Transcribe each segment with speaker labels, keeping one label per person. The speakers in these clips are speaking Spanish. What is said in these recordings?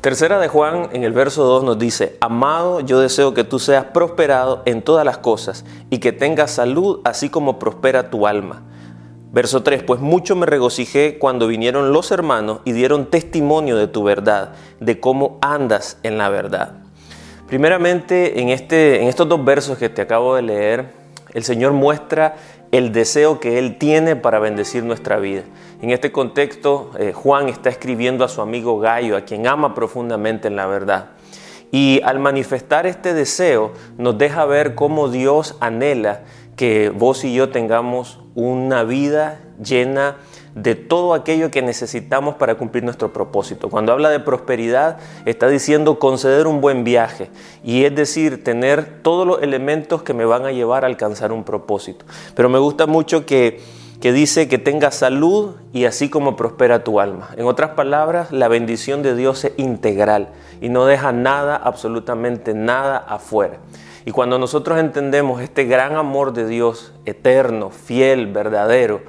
Speaker 1: Tercera de Juan en el verso 2 nos dice, Amado, yo deseo que tú seas prosperado en todas las cosas y que tengas salud así como prospera tu alma. Verso 3, pues mucho me regocijé cuando vinieron los hermanos y dieron testimonio de tu verdad, de cómo andas en la verdad. Primeramente, en, este, en estos dos versos que te acabo de leer, el Señor muestra el deseo que Él tiene para bendecir nuestra vida. En este contexto, eh, Juan está escribiendo a su amigo Gallo, a quien ama profundamente en la verdad. Y al manifestar este deseo, nos deja ver cómo Dios anhela que vos y yo tengamos una vida llena de todo aquello que necesitamos para cumplir nuestro propósito. Cuando habla de prosperidad, está diciendo conceder un buen viaje y es decir, tener todos los elementos que me van a llevar a alcanzar un propósito. Pero me gusta mucho que, que dice que tenga salud y así como prospera tu alma. En otras palabras, la bendición de Dios es integral y no deja nada, absolutamente nada afuera. Y cuando nosotros entendemos este gran amor de Dios, eterno, fiel, verdadero,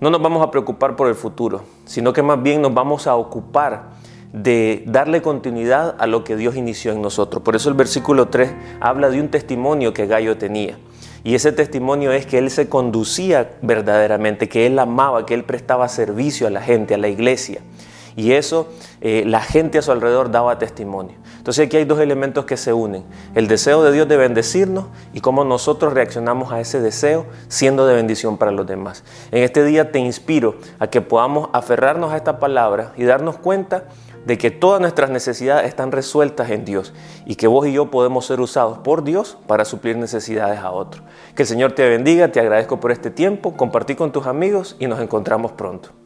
Speaker 1: no nos vamos a preocupar por el futuro, sino que más bien nos vamos a ocupar de darle continuidad a lo que Dios inició en nosotros. Por eso el versículo 3 habla de un testimonio que Gallo tenía. Y ese testimonio es que él se conducía verdaderamente, que él amaba, que él prestaba servicio a la gente, a la iglesia. Y eso eh, la gente a su alrededor daba testimonio. Entonces aquí hay dos elementos que se unen. El deseo de Dios de bendecirnos y cómo nosotros reaccionamos a ese deseo siendo de bendición para los demás. En este día te inspiro a que podamos aferrarnos a esta palabra y darnos cuenta de que todas nuestras necesidades están resueltas en Dios y que vos y yo podemos ser usados por Dios para suplir necesidades a otros. Que el Señor te bendiga, te agradezco por este tiempo, compartí con tus amigos y nos encontramos pronto.